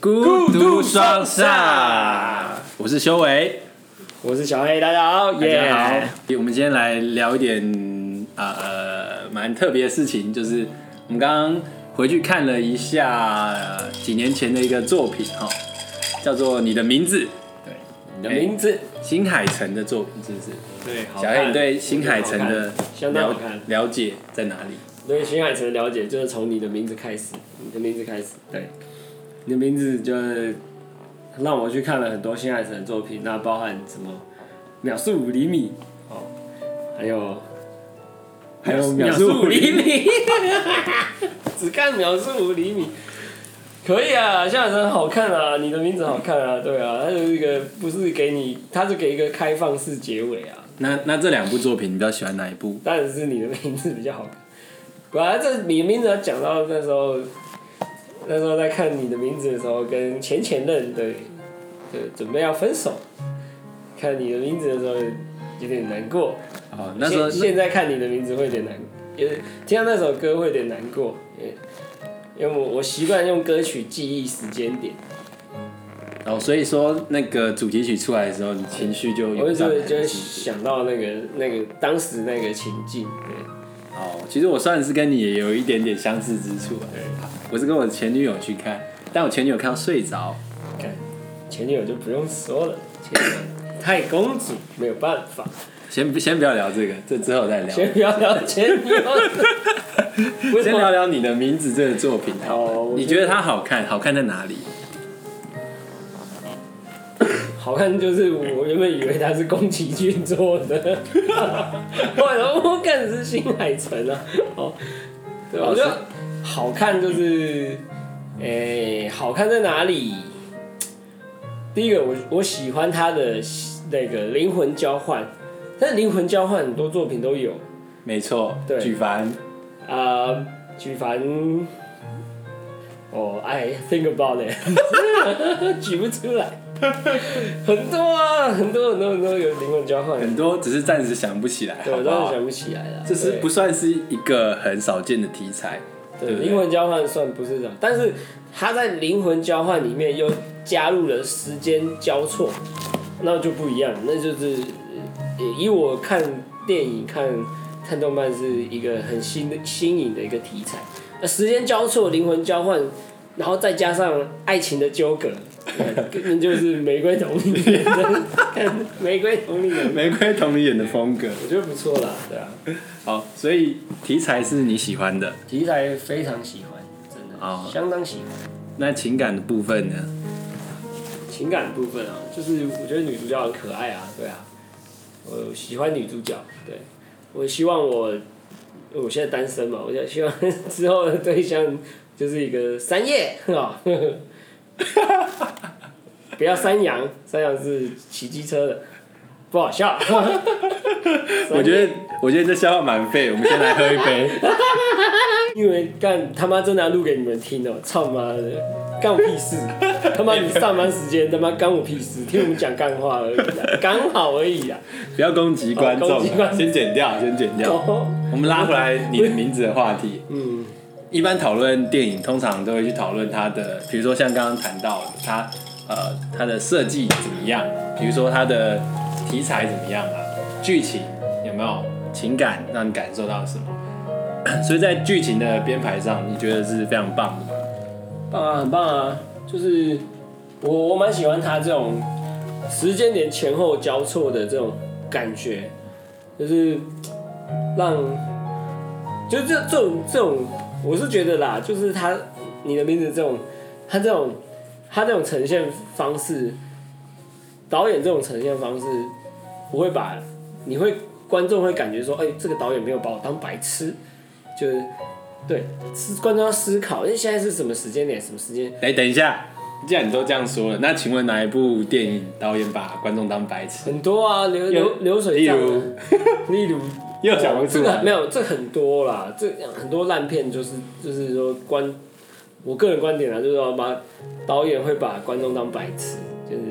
孤独双煞，我是修为，我是小黑，大家好，大家好。我们今天来聊一点啊呃蛮特别的事情，就是我们刚刚回去看了一下几年前的一个作品哈，叫做《你的名字》。对，你的名字，新海诚的作品是不是？对，小黑，你对新海诚的了了解在哪里？对新海诚的了解就是从你的名字开始，你的名字开始，对。你的名字就是让我去看了很多新海诚的作品，那包含什么秒速五厘米哦，还有还有秒速五厘米，只看秒速五厘米，可以啊，新海诚很好看啊，你的名字好看啊，对啊，它是一个不是给你，它是给一个开放式结尾啊。那那这两部作品你比较喜欢哪一部？当然是你的名字比较好看。本来这你的名字讲到那时候。那时候在看你的名字的时候，跟前前任对，对，准备要分手。看你的名字的时候，有点难过。哦，那时候现在看你的名字会有点难，有听到那首歌会有点难过，因为我我习惯用歌曲记忆时间点。哦，所以说那个主题曲出来的时候，你情绪就有。我就会就会想到那个那个当时那个情境。对。哦，其实我算是跟你也有一点点相似之处。对。我是跟我前女友去看，但我前女友看到睡着。看，前女友就不用说了，前女友太公主，没有办法。先先不要聊这个，这之后再聊。先不要聊前女友。先聊聊你的名字这个作品。哦。你觉得它好看？好看在哪里？好看就是我原本以为它是宫崎骏做的，后来我看的是新海诚啊。哦。对，我觉得。好看就是，诶、欸，好看在哪里？第一个，我我喜欢他的那个灵魂交换，但灵魂交换很多作品都有。没错，对，举凡，啊，举凡，哦，I think about it，举不出来，很多啊，很多很多很多有灵魂交换，很多只是暂时想不起来，对，暂时想不起来了。这是不算是一个很少见的题材。对，灵魂交换算不是这样，但是他在灵魂交换里面又加入了时间交错，那就不一样。那就是以我看电影、看看动漫是一个很新的新颖的一个题材。那时间交错、灵魂交换，然后再加上爱情的纠葛，根本就是玫瑰瞳铃眼的玫瑰瞳铃眼玫瑰同理演的风格，我觉得不错啦，对啊。好，所以题材是你喜欢的，题材非常喜欢，真的，哦，相当喜欢。那情感的部分呢？情感的部分啊，就是我觉得女主角很可爱啊，对啊，我喜欢女主角，对，我希望我，我现在单身嘛，我就希望之后的对象就是一个山叶，啊 不要山羊，山羊是骑机车的。不好笑，我觉得我觉得这笑话蛮废，我们先来喝一杯。因为干他妈真的要录给你们听哦，操妈的，干我屁事！他妈你上班时间他妈干我屁事，听我们讲干话而已，刚好而已啊！不要攻击观众，先剪掉，先剪掉。我们拉回来你的名字的话题。嗯，一般讨论电影，通常都会去讨论它的，比如说像刚刚谈到的它呃它的设计怎么样，比如说它的。题材怎么样啊？剧情有没有情感让你感受到什么？所以在剧情的编排上，你觉得是非常棒的吗？棒啊，很棒啊！就是我我蛮喜欢他这种时间点前后交错的这种感觉，就是让就这这种这种，我是觉得啦，就是他你的名字这种，他这种他这种呈现方式，导演这种呈现方式。不会把，你会观众会感觉说，哎、欸，这个导演没有把我当白痴，就是，对，是观众要思考，因为现在是什么时间点，什么时间？哎，等一下，既然你都这样说了，那请问哪一部电影导演把观众当白痴？很多啊，流流流水账，例如，例如又讲不出来，没有，这很多啦，这很多烂片就是就是说观，我个人观点啊，就是说把导演会把观众当白痴，就是。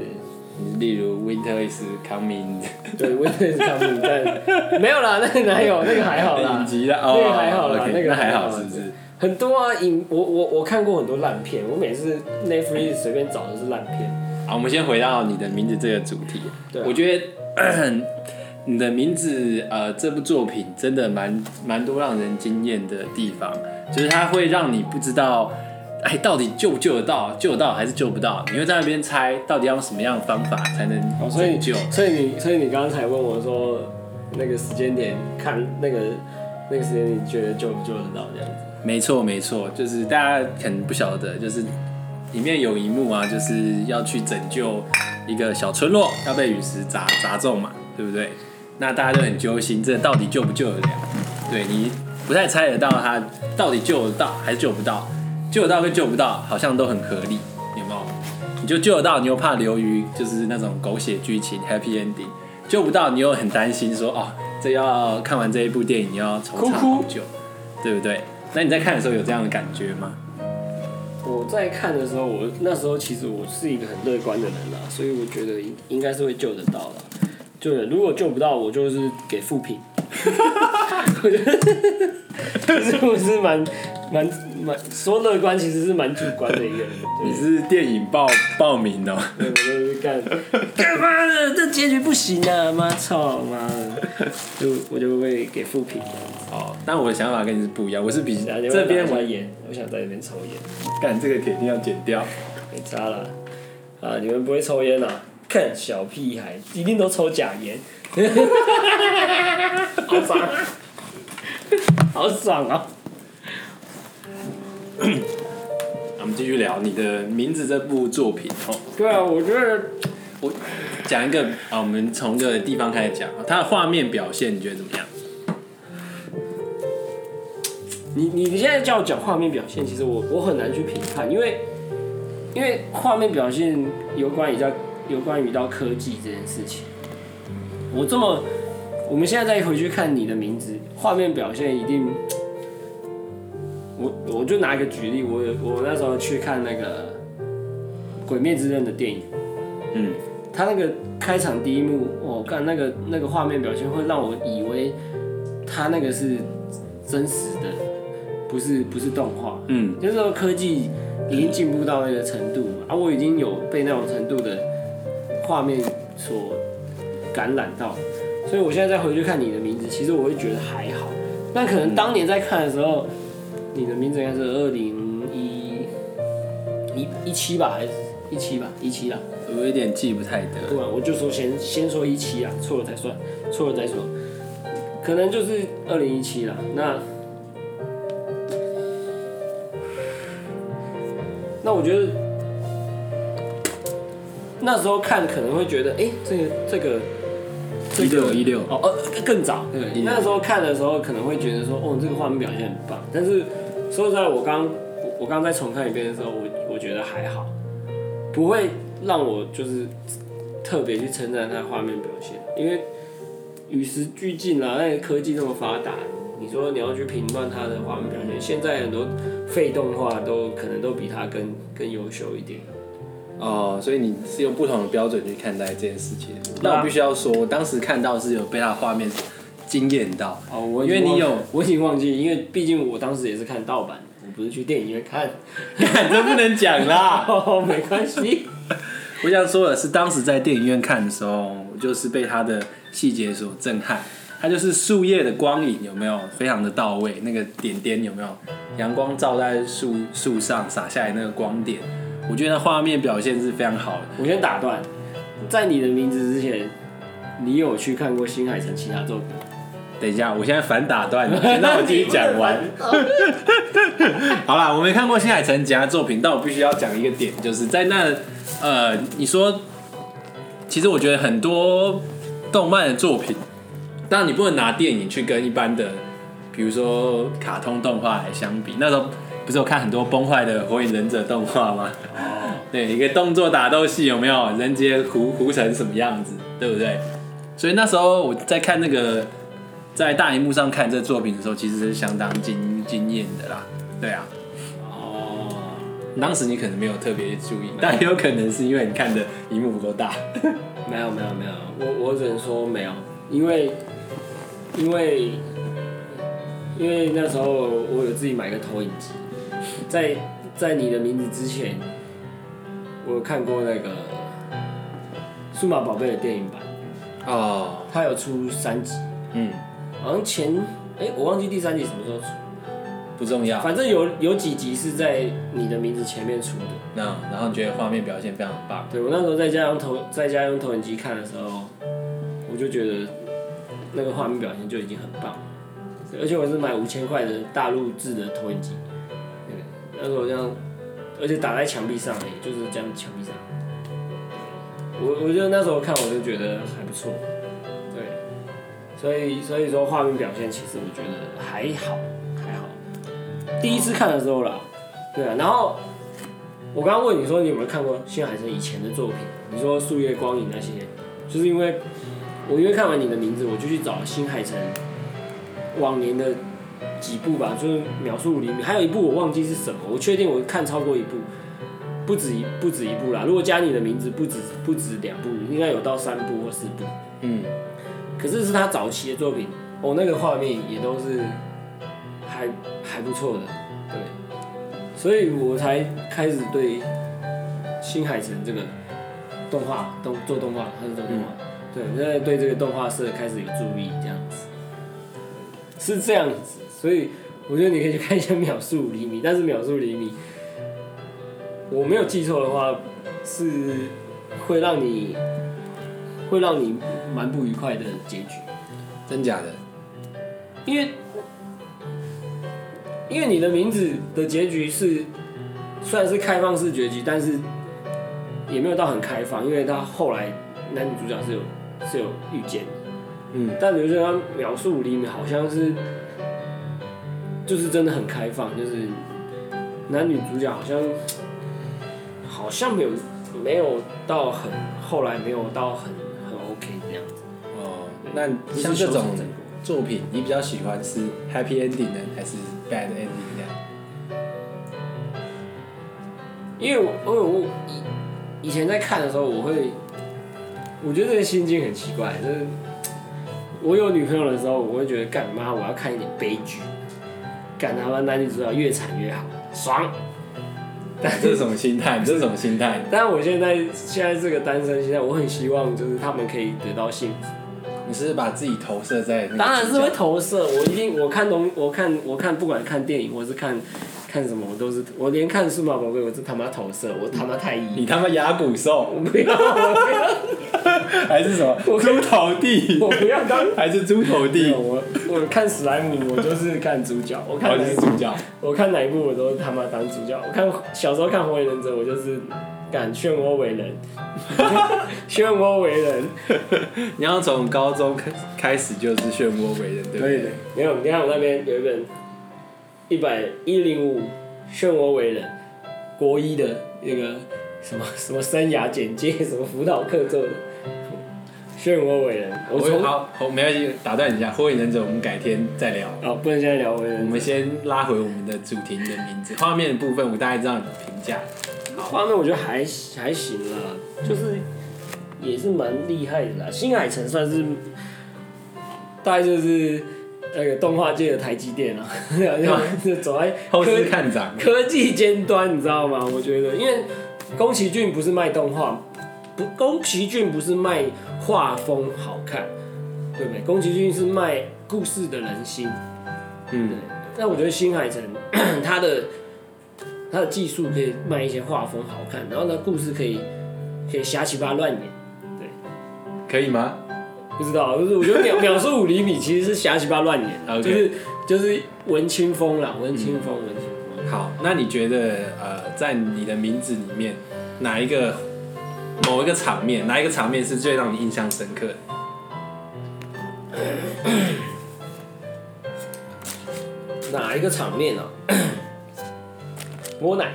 例如 Winter is coming，对，Winter is coming，但 没有啦，那个哪有，那个还好啦，影集的，那个还好啦，那个还好，是不是？很多啊，影我我我看过很多烂片，我每次 Netflix 随便找的是烂片。好，我们先回到你的名字这个主题。我觉得你的名字呃，这部作品真的蛮蛮多让人惊艳的地方，就是它会让你不知道，哎，到底救不救得到，救得到还是救不到？你会在那边猜，到底要用什么样的方法才能拯救？所以你所以你刚刚才问我说，那个时间点看那个那个时间，你觉得救不救得到这样子？没错，没错，就是大家可能不晓得，就是里面有一幕啊，就是要去拯救一个小村落，要被陨石砸砸中嘛，对不对？那大家就很揪心，这到底救不救得了？对，你不太猜得到他到底救得到还是救不到，救得到跟救不到好像都很合理，有没有？你就救得到，你又怕流于就是那种狗血剧情 happy ending，救不到你又很担心说哦，这要看完这一部电影你要惆怅好久，对不对？那你在看的时候有这样的感觉吗？我在看的时候，我那时候其实我是一个很乐观的人啦，所以我觉得应应该是会救得到的。就是如果救不到，我就是给负评。我觉得这是不是蛮蛮蛮说乐观，其实是蛮主观的一个人。你是电影报报名哦？对，我就是干干嘛的？这结局不行啊！妈操妈的！就我就会给负评。哦，但我的想法跟你是不一样，我是比这边玩烟，我想在那边抽烟。干这个铁定要剪掉，没差了。啊，你们不会抽烟啊？看小屁孩，一定都抽假烟。好爽，好爽啊！我们继续聊你的名字这部作品哦。对啊，我觉得我讲一个啊，我们从一个地方开始讲，它的画面表现你觉得怎么样？你你你现在叫我讲画面表现，其实我我很难去评判，因为因为画面表现有关于叫有关于到科技这件事情。我这么，我们现在再回去看你的名字，画面表现一定，我我就拿一个举例，我我那时候去看那个《鬼灭之刃》的电影，嗯，他那个开场第一幕，我看那个那个画面表现会让我以为他那个是真实的。不是不是动画，嗯，就是说科技已经进步到那个程度，而、啊、我已经有被那种程度的画面所感染到，所以我现在再回去看你的名字，其实我会觉得还好。那可能当年在看的时候，嗯、你的名字应该是二零一一一七吧，还是一七吧，一七啦，我有点记不太得。对啊，我就说先先说一七啊，错了再算，错了再说，可能就是二零一七啦。那。那我觉得那时候看可能会觉得，哎、欸，这个这个一六一六哦，呃，更早。那时候看的时候可能会觉得说，哦，这个画面表现很棒。但是说实在，我刚我刚再重看一遍的时候，我我觉得还好，不会让我就是特别去称赞它的画面表现，因为与时俱进啦，那科技那么发达。你说你要去评断它的画面表现，现在很多废动画都可能都比它更更优秀一点。哦，所以你是用不同的标准去看待这件事情。那、啊、我必须要说，我当时看到是有被它的画面惊艳到。哦，我因为你有，我已经忘记，因为毕竟我当时也是看盗版，我不是去电影院看。这不能讲啦。哦，没关系。我想说的是，当时在电影院看的时候，我就是被它的细节所震撼。它就是树叶的光影有没有非常的到位？那个点点有没有阳光照在树树上洒下来那个光点？我觉得画面表现是非常好的。我先打断，在你的名字之前，你有去看过新海诚其他作品？等一下，我现在反打断，先让我自己讲完。好啦，我没看过新海诚其他作品，但我必须要讲一个点，就是在那呃，你说，其实我觉得很多动漫的作品。当然，你不能拿电影去跟一般的，比如说卡通动画来相比。那时候不是有看很多崩坏的火影忍者动画吗？哦。对，一个动作打斗戏有没有人杰糊糊成什么样子，对不对？所以那时候我在看那个在大荧幕上看这作品的时候，其实是相当惊惊艳的啦。对啊。哦。当时你可能没有特别注意，但也有可能是因为你看的荧幕不够大。没有没有没有，我我只能说没有，因为。因为，因为那时候我有自己买个投影机，在在你的名字之前，我有看过那个数码宝贝的电影版。哦。它有出三集。嗯。好像前哎、欸，我忘记第三集什么时候出。不重要。反正有有几集是在你的名字前面出的。那然后你觉得画面表现非常棒。对，我那时候在家用投在家用投影机看的时候，我就觉得那个画面表现就已经很棒了。而且我是买五千块的大陆制的投影机，对，那时候这样，而且打在墙壁上，也就是这样墙壁上。我我觉得那时候看我就觉得还不错，对，所以所以说画面表现其实我觉得还好还好。第一次看的时候啦，对啊，然后我刚刚问你说你有没有看过新海诚以前的作品？你说《树叶光影》那些，就是因为我因为看完你的名字，我就去找新海诚。往年的几部吧，就是秒速五厘米，还有一部我忘记是什么，我确定我看超过一部，不止一不止一部啦。如果加你的名字，不止不止两部，应该有到三部或四部。嗯，可是是他早期的作品，哦，那个画面也都是还还不错的，对，所以我才开始对新海诚这个动画动做动画他是做动画，嗯、对，我现在对这个动画社开始有注意这样子。是这样子，所以我觉得你可以去看一下《秒速五厘米》，但是《秒速五厘米》，我没有记错的话，是会让你会让你蛮不愉快的结局。真假的？因为因为你的名字的结局是虽然是开放式结局，但是也没有到很开放，因为他后来男女主角是有是有遇见的。嗯，但比如说他秒速五厘米好像是，就是真的很开放，就是男女主角好像好像没有没有到很后来没有到很很 OK 这样子。哦，那像这种作品，你比较喜欢是 Happy Ending 呢，还是 Bad Ending 这样？因为我我我以以前在看的时候，我会我觉得这个心境很奇怪，就是。我有女朋友的时候，我会觉得干嘛我要看一点悲剧，干他妈男女主角越惨越好，爽。但 是这是什么心态？这是什么心态？但是我现在现在这个单身心态，我很希望就是他们可以得到幸福。你是，是把自己投射在？当然是会投射，我一定我看东我看我看不管看电影或是看。看什么我都是，我连看数码宝贝我是他妈投射，我他妈太一。你他妈牙骨兽！我不要，我不要。还是什么？猪头地。我不要当。还是猪头地。我我看史莱姆，我就是看主角。我看哪是主角？我看哪一部我都他妈当主角。我看小时候看火影忍者，我就是敢漩涡为人。漩涡为人。你要从高中开开始就是漩涡为人，对不对？可以的。没有，你看我那边有一本。一百一零五，漩涡为人，国一的那个什么什么生涯简介，什么辅导课做的，漩涡伟人。我从好，好，没关系，打断一下，火影忍者我们改天再聊。哦，不能现在聊。我们先拉回我们的主题的名字，画面的部分我大概知道你的评价。画面我觉得还还行啦，就是也是蛮厉害的啦。新海诚算是，大概就是。那个动画界的台积电啊，就走在 后市看涨，科技尖端，你知道吗？我觉得，因为宫崎骏不是卖动画，不，宫崎骏不是卖画风好看，对不对？宫崎骏是卖故事的人心，嗯。对。但我觉得新海诚 他的他的技术可以卖一些画风好看，然后呢，故事可以可以瞎七八乱演，对，可以吗？不知道，就是我觉得秒 秒速五厘米其实是瞎七八乱演.就是就是文青风啦，文青风，文青风。好，那你觉得呃，在你的名字里面，哪一个某一个场面，哪一个场面是最让你印象深刻的？哪一个场面呢、啊？摸奶，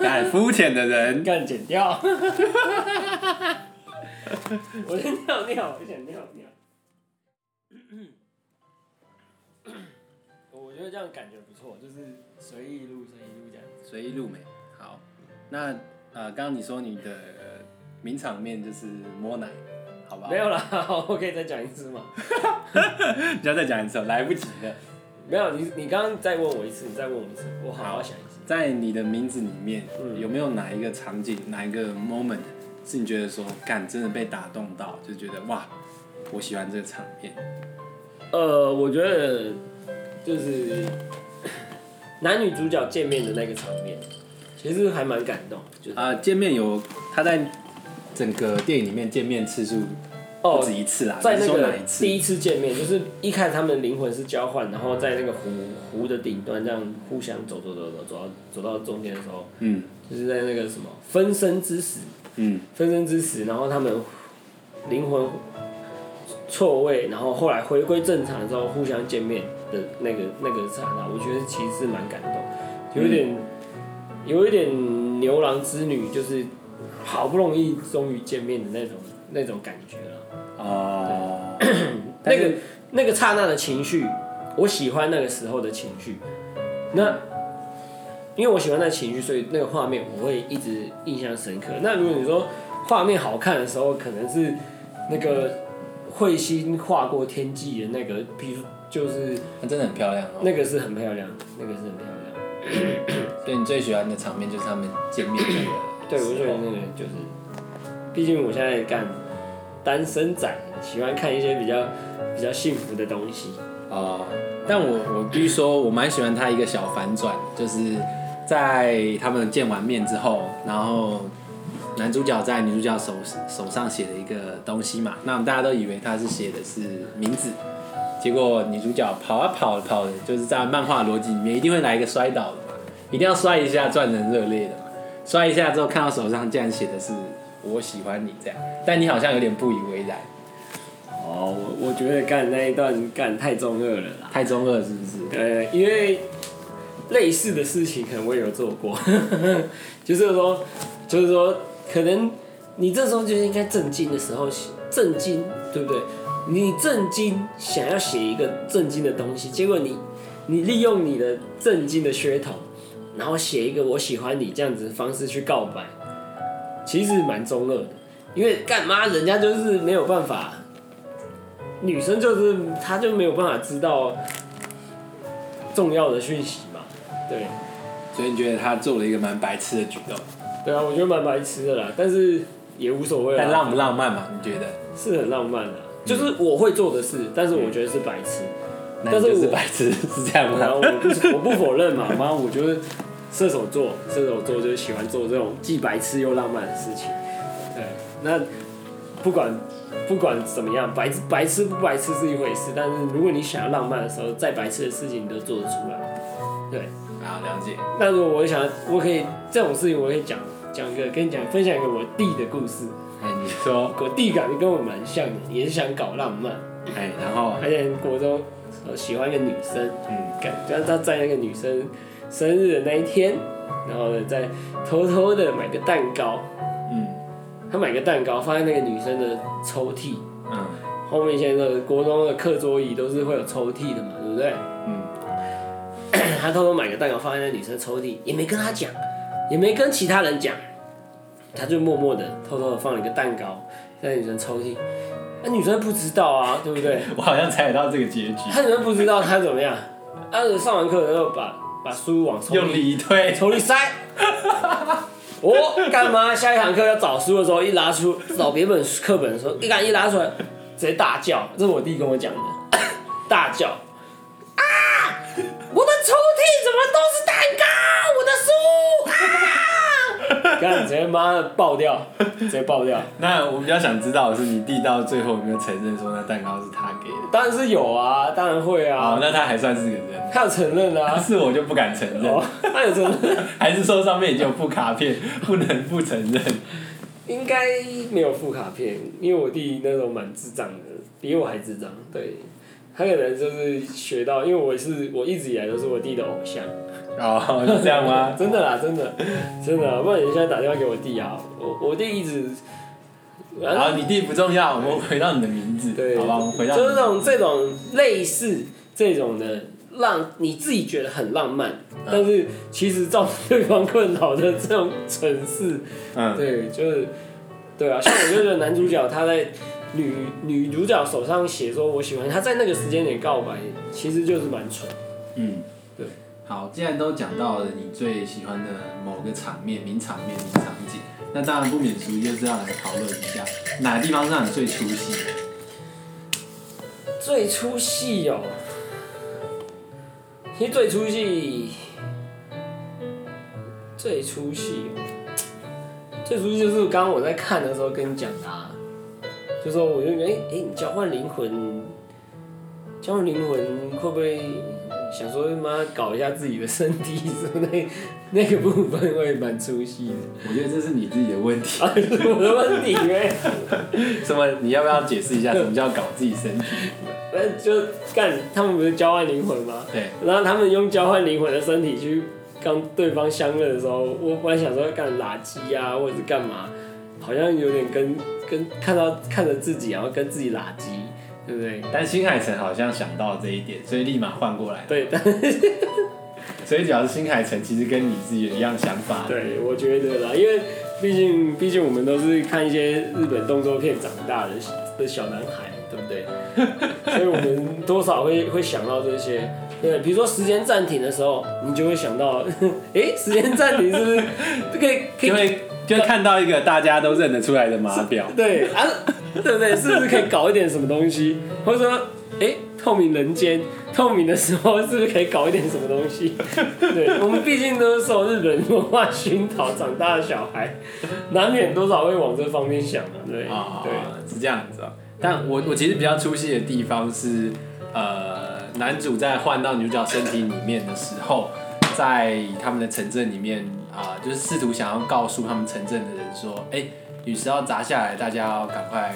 敢肤浅的人，干剪掉。我先尿尿，我想尿尿。我觉得这样感觉不错，就是随意录，随意录这样。随意录没？好，那呃，刚刚你说你的名场面就是摸奶，好不好？没有啦，我可以再讲一次吗？你要再讲一次，来不及了。没有，你你刚刚再问我一次，你再问我一次，我好好想一次。在你的名字里面，嗯、有没有哪一个场景，哪一个 moment 是你觉得说，干真的被打动到，就觉得哇，我喜欢这个场面？呃，我觉得就是 男女主角见面的那个场面，其实还蛮感动。就是啊、呃，见面有他在整个电影里面见面次数。不止一次啦，在那个第一次见面，就是一开始他们灵魂是交换，然后在那个湖湖的顶端这样互相走走走走走到走到中间的时候，嗯，就是在那个什么分身之时，嗯，分身之时，然后他们灵魂错位，然后后来回归正常之后互相见面的那个那个刹那，我觉得其实是蛮感动，有点、嗯、有一点牛郎织女就是好不容易终于见面的那种那种感觉了。哦，那个那个刹那的情绪，我喜欢那个时候的情绪。那因为我喜欢那情绪，所以那个画面我会一直印象深刻。那如果你说画面好看的时候，可能是那个彗星划过天际的那个，比如就是那真的很漂亮，那个是很漂亮，那个是很漂亮。所以你最喜欢的场面就是他们见面那个。对，我觉得那个就是，毕竟我现在干。单身仔喜欢看一些比较比较幸福的东西哦，但我我必须说，我蛮喜欢他一个小反转，就是在他们见完面之后，然后男主角在女主角手手上写了一个东西嘛，那我们大家都以为他是写的是名字，结果女主角跑啊跑跑的，就是在漫画逻辑里面一定会来一个摔倒的嘛，一定要摔一下赚人热烈的嘛，摔一下之后看到手上竟然写的是。我喜欢你这样，但你好像有点不以为然。哦，我我觉得干那一段干太中二了啦。太中二是不是？对，因为类似的事情可能我也有做过，就是说，就是说，可能你这时候就应该震惊的时候写正经，对不对？你正经想要写一个正经的东西，结果你你利用你的正经的噱头，然后写一个我喜欢你这样子的方式去告白。其实蛮中二的，因为干嘛人家就是没有办法，女生就是她就没有办法知道重要的讯息嘛，对。所以你觉得他做了一个蛮白痴的举动？对啊，我觉得蛮白痴的啦，但是也无所谓。但浪不浪漫嘛？你觉得？是很浪漫的，就是我会做的事，但是我觉得是白痴。嗯、但是我是白痴 是这样吗？我不我不否认嘛，妈，我觉得。射手座，射手座就是喜欢做这种既白痴又浪漫的事情。对，那不管不管怎么样，白白痴不白痴是一回事，但是如果你想要浪漫的时候，再白痴的事情你都做得出来。对，啊，了解。那如果我想，我可以这种事情，我可以讲讲一个，跟你讲分享一个我弟的故事。说，我弟感觉跟我蛮像的，也是想搞浪漫。哎，然后而且国中喜欢一个女生，嗯，感觉他在那个女生。生日的那一天，然后呢，再偷偷的买个蛋糕。嗯，他买个蛋糕放在那个女生的抽屉。嗯，后面现在的国中的课桌椅都是会有抽屉的嘛，对不对？嗯，他偷偷买个蛋糕放在那女生抽屉，也没跟他讲，也没跟其他人讲，他就默默的偷偷的放了一个蛋糕在女生抽屉。那女生不知道啊，对不对？我好像猜得到这个结局。他女生不知道他怎么样，他上完课然后把。把书往抽用力一推，抽屉塞。我干嘛？下一堂课要找书的时候，一拉出找别本课本的时候，一看一拉出来，直接大叫。这是我弟跟我讲的，大叫接妈的爆掉，直接爆掉。那我比较想知道的是，你弟到最后有没有承认说那蛋糕是他给的？当然是有啊，当然会啊。哦，那他还算是个人。他有承认啊。是我就不敢承认。他有承认。还是说上面已经有附卡片，不能不承认？应该没有附卡片，因为我弟那时候蛮智障的，比我还智障。对，他可能就是学到，因为我是我一直以来都是我弟的偶像。哦，是这样吗？真的啦，真的，真的。不然你现在打电话给我弟啊，我我弟一直。然后你弟不重要，我们回到你的名字，对，好吧，我们回到。就是这种这种类似这种的，让你自己觉得很浪漫，嗯、但是其实造成对方困扰的这种程式，嗯，对，就是，对啊，像我就觉得男主角他在女女主角手上写说我喜欢他，在那个时间点告白，其实就是蛮蠢。嗯，对。好，既然都讲到了你最喜欢的某个场面、名场面、名场景，那当然不免俗就是要来讨论一下，哪个地方让你最出戏？最出戏哦，其实最出戏，最出戏，最出戏就是刚刚我在看的时候跟你讲的啊，就说我就觉得，哎、哎，你交换灵魂，交换灵魂会不会想说妈搞一下自己的身体什么那那个部分会蛮出戏的？我觉得这是你自己的问题，啊、是我的问题呗。什么？你要不要解释一下什么叫搞自己身体？就干，他们不是交换灵魂吗？对。然后他们用交换灵魂的身体去跟对方相认的时候，我本来想说要干垃圾啊，或者是干嘛，好像有点跟跟看到看着自己，然后跟自己垃圾，对不对？但新海诚好像想到了这一点，所以立马换过来。对，但 所以主要是新海诚其实跟你自己有一样想法。对，我觉得啦，因为毕竟毕竟我们都是看一些日本动作片长大的的小男孩。对不对？所以我们多少会会想到这些，对，比如说时间暂停的时候，你就会想到，哎，时间暂停是不是可以可以，就看到一个大家都认得出来的码表，对啊，对不对？是不是可以搞一点什么东西？或者说，哎，透明人间，透明的时候是不是可以搞一点什么东西？对，我们毕竟都是受日本文化熏陶长大的小孩，难免多少会往这方面想嘛，对，啊，对，是这样子啊。但我我其实比较出戏的地方是，呃，男主在换到女主角身体里面的时候，在他们的城镇里面啊、呃，就是试图想要告诉他们城镇的人说，哎、欸，陨石要砸下来，大家要赶快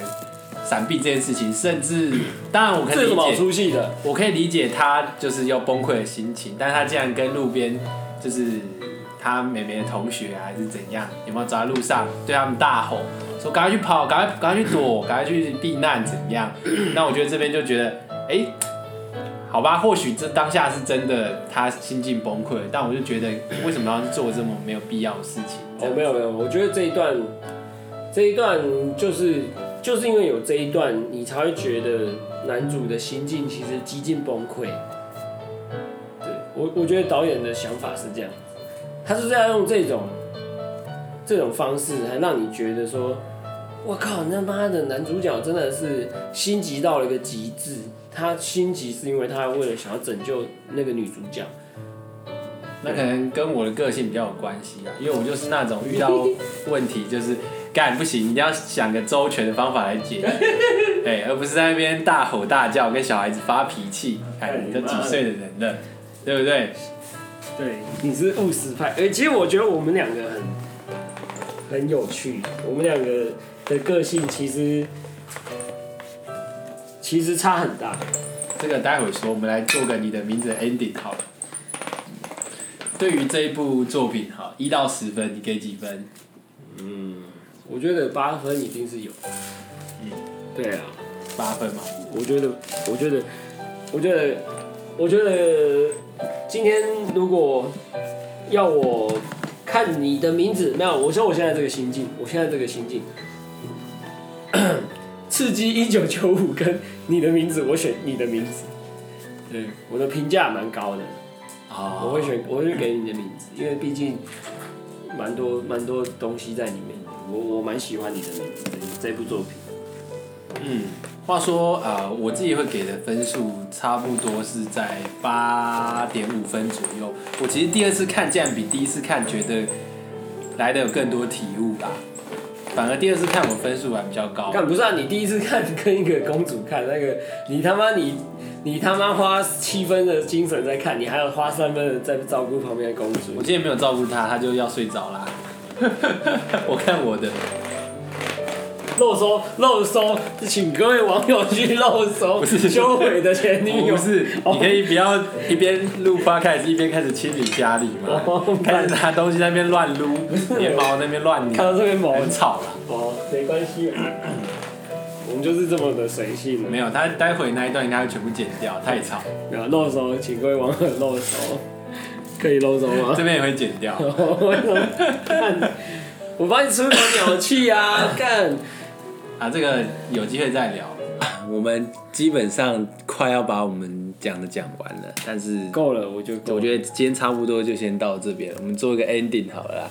闪避这件事情。甚至，当然我可以理解，出戏的，我可以理解他就是要崩溃的心情，但是他竟然跟路边就是他妹妹的同学还是怎样，有没有走在路上对他们大吼？说赶快去跑，赶快赶快去躲，赶快去避难，怎样？那我觉得这边就觉得，哎、欸，好吧，或许这当下是真的，他心境崩溃。但我就觉得，为什么要做这么没有必要的事情？哦，没有没有，我觉得这一段，这一段就是就是因为有这一段，你才会觉得男主的心境其实几近崩溃。对我，我觉得导演的想法是这样，他是在用这种这种方式，还让你觉得说。我靠！那妈的男主角真的是心急到了一个极致。他心急是因为他为了想要拯救那个女主角。那可能跟我的个性比较有关系啊，因为我就是那种遇到问题就是干不行，一定要想个周全的方法来解决，哎，而不是在那边大吼大叫跟小孩子发脾气。看你都几岁的人了，对不对？对，你是务实派。哎，其实我觉得我们两个很很有趣，我们两个。的个性其实其实差很大，这个待会说，我们来做个你的名字的 ending 好了。对于这一部作品，哈，一到十分，你给几分？嗯，我觉得八分一定是有。嗯，对啊，八分嘛。我觉得，我觉得，我觉得，我觉得，今天如果要我看你的名字，没有，我说我现在这个心境，我现在这个心境。刺激一九九五跟你的名字，我选你的名字。对，我的评价蛮高的。啊，我会选，我会给你的名字，因为毕竟蛮多蛮多东西在里面。我我蛮喜欢你的名字的这部作品。嗯，话说呃，我自己会给的分数差不多是在八点五分左右。我其实第二次看，竟然比第一次看觉得来的有更多体悟吧。反而第二次看我分数还比较高。看不是啊，你第一次看跟一个公主看那个，你他妈你你他妈花七分的精神在看，你还要花三分的在照顾旁边的公主。我今天没有照顾她，她就要睡着啦。我看我的。肉搜肉搜，请各位网友去肉搜。不是修毁的前女友。不是，你可以不要一边录发开始一边开始清理家里嘛？开始拿东西在那边乱撸，连毛那边乱。看到这边毛很吵了。哦，没关系，我们就是这么的随性。没有，他待会那一段应该会全部剪掉，太吵。没有露手，请各位网友露手，可以露手吗？这边也会剪掉。我帮你出口鸟气啊！干。啊，这个有机会再聊。我们基本上快要把我们讲的讲完了，但是够了，我就够了。我觉得今天差不多就先到这边，我们做一个 ending 好了啦。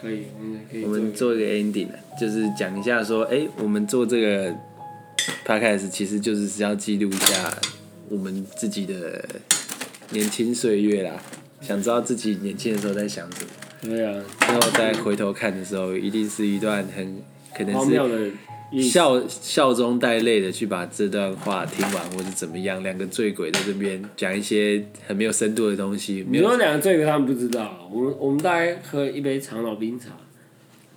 可以，嗯，可以。我们做一个 ending，就是讲一下说，哎、欸，我们做这个 podcast 其实就是要记录一下我们自己的年轻岁月啦，想知道自己年轻的时候在想什么。对啊。之后再回头看的时候，一定是一段很可能是。笑笑中带泪的去把这段话听完，或者怎么样？两个醉鬼在这边讲一些很没有深度的东西。你说两个醉鬼，他们不知道。我们我们大概喝一杯长岛冰茶，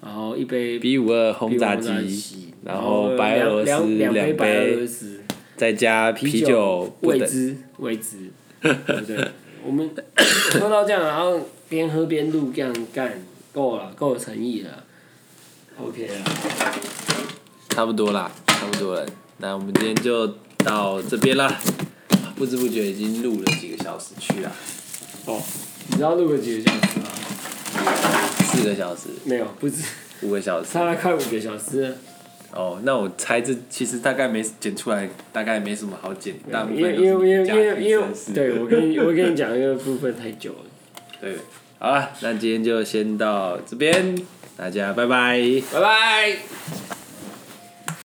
然后一杯 B 五二轰炸机，然后白俄罗斯两杯白俄罗斯，再加啤酒未知未知，对不对？我们 喝到这样，然后边喝边录，这样干够了，够有诚意了。OK 了。差不多啦，差不多了。那我们今天就到这边啦。不知不觉已经录了几个小时去了。哦，你知道录了几个小时吗？四个小时。没有，不止。五个小时。大概快五个小时。哦，那我猜这其实大概没剪出来，大概没什么好剪。大部分因为因为因为因为因为对我跟你我跟你讲，因为部分太久了。对，好了，那今天就先到这边，大家拜拜。拜拜。